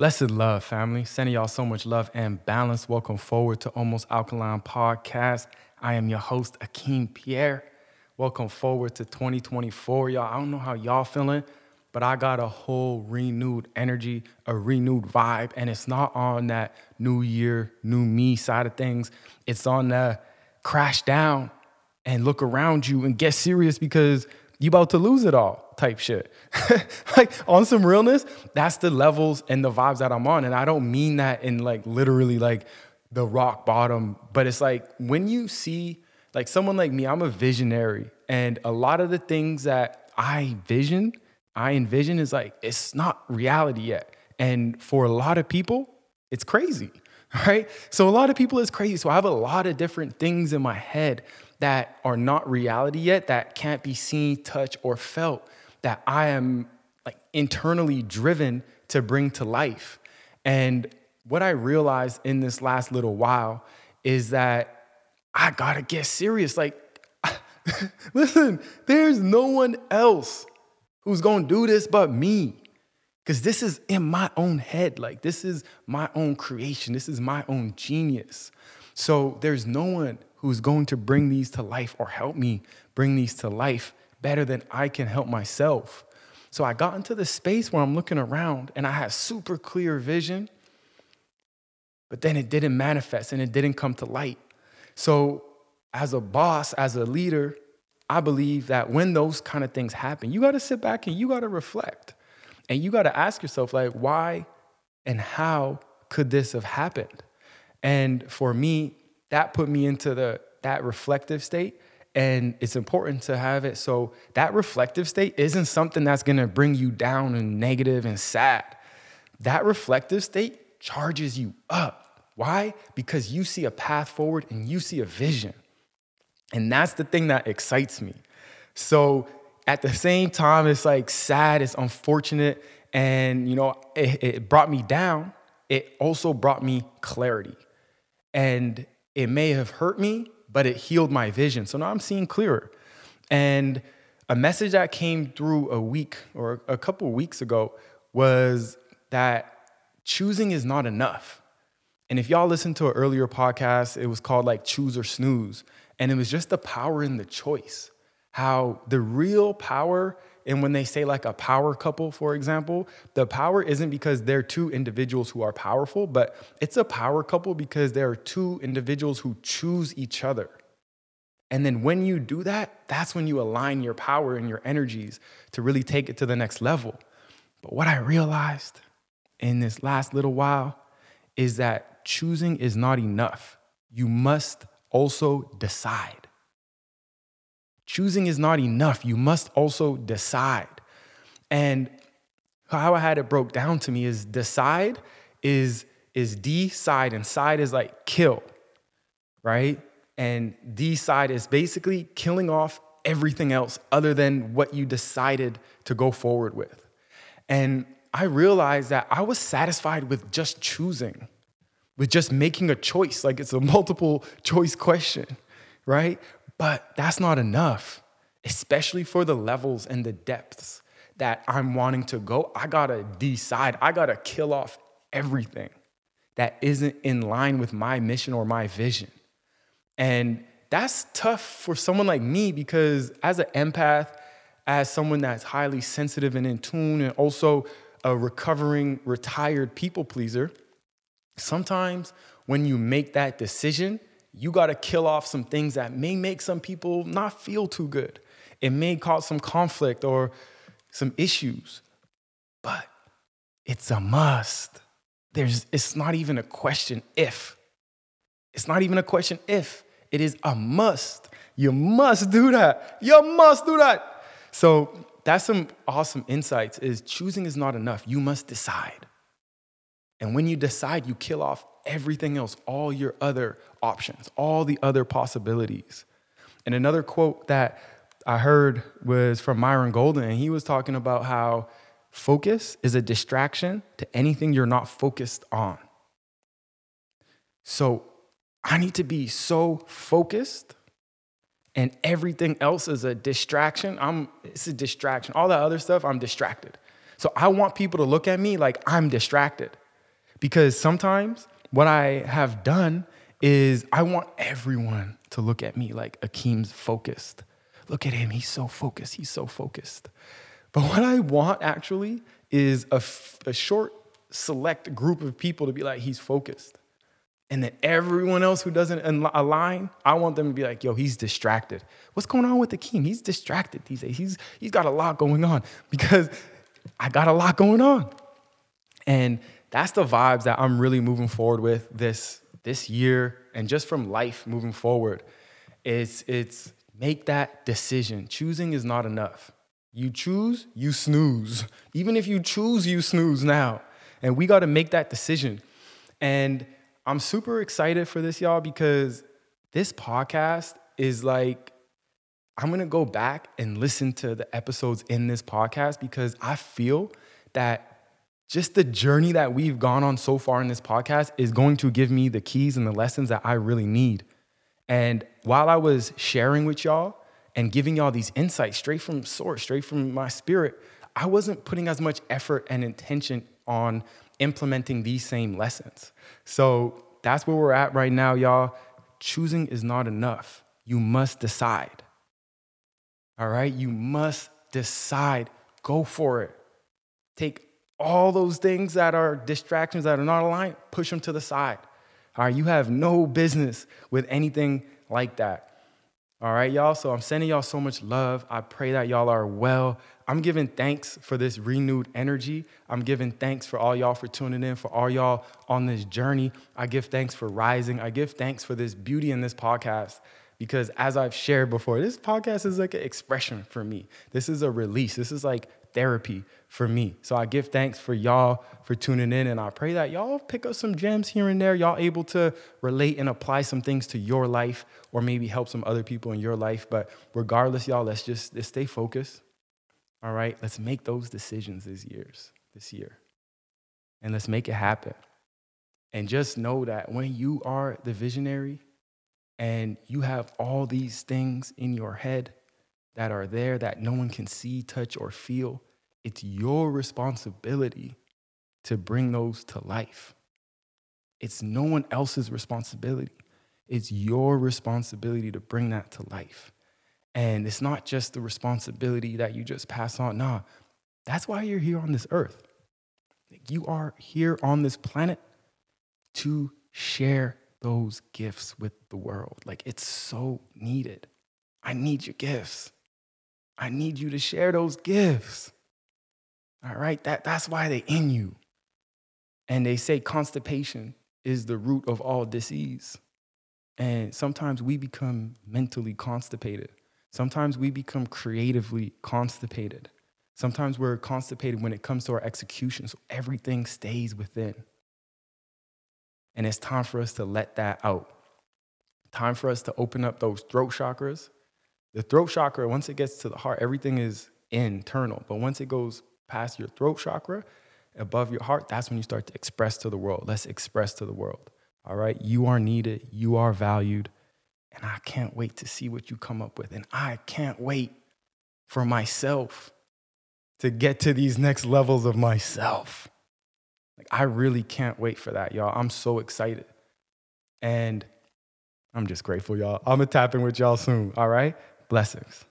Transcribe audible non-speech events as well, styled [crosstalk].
Blessed love, family. Sending y'all so much love and balance. Welcome forward to Almost Alkaline Podcast. I am your host, Akeem Pierre. Welcome forward to 2024, y'all. I don't know how y'all feeling, but I got a whole renewed energy, a renewed vibe, and it's not on that new year, new me side of things. It's on the crash down and look around you and get serious because you about to lose it all type shit. [laughs] like on some realness, that's the levels and the vibes that I'm on. And I don't mean that in like literally like the rock bottom, but it's like when you see like someone like me, I'm a visionary. And a lot of the things that I vision, I envision is like, it's not reality yet. And for a lot of people, it's crazy, [laughs] right? So a lot of people, it's crazy. So I have a lot of different things in my head that are not reality yet, that can't be seen, touched, or felt, that I am like internally driven to bring to life. And what I realized in this last little while is that I gotta get serious. Like, [laughs] listen, there's no one else who's gonna do this but me. Because this is in my own head. Like, this is my own creation. This is my own genius. So, there's no one who's going to bring these to life or help me bring these to life better than I can help myself. So I got into the space where I'm looking around and I had super clear vision, but then it didn't manifest and it didn't come to light. So, as a boss, as a leader, I believe that when those kind of things happen, you got to sit back and you got to reflect. And you got to ask yourself, like, why and how could this have happened? And for me, that put me into the that reflective state and it's important to have it. So that reflective state isn't something that's going to bring you down and negative and sad. That reflective state charges you up. Why? Because you see a path forward and you see a vision. And that's the thing that excites me. So at the same time it's like sad it's unfortunate and you know it, it brought me down. It also brought me clarity. And it may have hurt me, but it healed my vision. So now I'm seeing clearer. And a message that came through a week or a couple weeks ago was that choosing is not enough. And if y'all listened to an earlier podcast, it was called like Choose or Snooze. And it was just the power in the choice. How the real power and when they say like a power couple, for example, the power isn't because they're two individuals who are powerful, but it's a power couple because there are two individuals who choose each other. And then when you do that, that's when you align your power and your energies to really take it to the next level. But what I realized in this last little while is that choosing is not enough. You must also decide. Choosing is not enough. You must also decide. And how I had it broke down to me is decide is is decide and side is like kill, right? And decide is basically killing off everything else other than what you decided to go forward with. And I realized that I was satisfied with just choosing, with just making a choice. Like it's a multiple choice question, right? But that's not enough, especially for the levels and the depths that I'm wanting to go. I gotta decide, I gotta kill off everything that isn't in line with my mission or my vision. And that's tough for someone like me because as an empath, as someone that's highly sensitive and in tune, and also a recovering retired people pleaser, sometimes when you make that decision, you got to kill off some things that may make some people not feel too good. It may cause some conflict or some issues, but it's a must. There's, it's not even a question if. It's not even a question if. It is a must. You must do that. You must do that. So that's some awesome insights is choosing is not enough. You must decide. And when you decide, you kill off everything else, all your other options, all the other possibilities. And another quote that I heard was from Myron Golden, and he was talking about how focus is a distraction to anything you're not focused on. So I need to be so focused and everything else is a distraction. I'm it's a distraction. All that other stuff, I'm distracted. So I want people to look at me like I'm distracted. Because sometimes what I have done is I want everyone to look at me like Akeem's focused. Look at him, he's so focused, he's so focused. But what I want actually is a, f- a short, select group of people to be like, he's focused. And then everyone else who doesn't align, I want them to be like, yo, he's distracted. What's going on with Akeem? He's distracted these days. He's, he's got a lot going on because I got a lot going on. And that's the vibes that I'm really moving forward with this, this year and just from life moving forward. It's, it's make that decision. Choosing is not enough. You choose, you snooze. Even if you choose, you snooze now. And we got to make that decision. And I'm super excited for this, y'all, because this podcast is like, I'm gonna go back and listen to the episodes in this podcast because I feel that just the journey that we've gone on so far in this podcast is going to give me the keys and the lessons that I really need. And while I was sharing with y'all and giving y'all these insights straight from source, straight from my spirit, I wasn't putting as much effort and intention on implementing these same lessons. So that's where we're at right now, y'all. Choosing is not enough. You must decide. All right? You must decide. Go for it. Take all those things that are distractions that are not aligned, push them to the side. All right? You have no business with anything like that. All right, y'all. So I'm sending y'all so much love. I pray that y'all are well. I'm giving thanks for this renewed energy. I'm giving thanks for all y'all for tuning in, for all y'all on this journey. I give thanks for rising. I give thanks for this beauty in this podcast because, as I've shared before, this podcast is like an expression for me. This is a release. This is like therapy for me. So I give thanks for y'all for tuning in, and I pray that y'all pick up some gems here and there. Y'all able to relate and apply some things to your life, or maybe help some other people in your life. But regardless, y'all, let's just let's stay focused. All right, let's make those decisions this years, this year, and let's make it happen. And just know that when you are the visionary and you have all these things in your head that are there that no one can see, touch, or feel, it's your responsibility to bring those to life. It's no one else's responsibility. It's your responsibility to bring that to life. And it's not just the responsibility that you just pass on. Nah, that's why you're here on this earth. You are here on this planet to share those gifts with the world. Like it's so needed. I need your gifts. I need you to share those gifts. All right, that, that's why they're in you. And they say constipation is the root of all disease. And sometimes we become mentally constipated. Sometimes we become creatively constipated. Sometimes we're constipated when it comes to our execution, so everything stays within. And it's time for us to let that out. Time for us to open up those throat chakras the throat chakra, once it gets to the heart, everything is internal. But once it goes past your throat chakra, above your heart, that's when you start to express to the world. Let's express to the world. All right. You are needed. You are valued. And I can't wait to see what you come up with. And I can't wait for myself to get to these next levels of myself. Like, I really can't wait for that, y'all. I'm so excited. And I'm just grateful, y'all. I'm gonna tap in with y'all soon. All right. Blessings.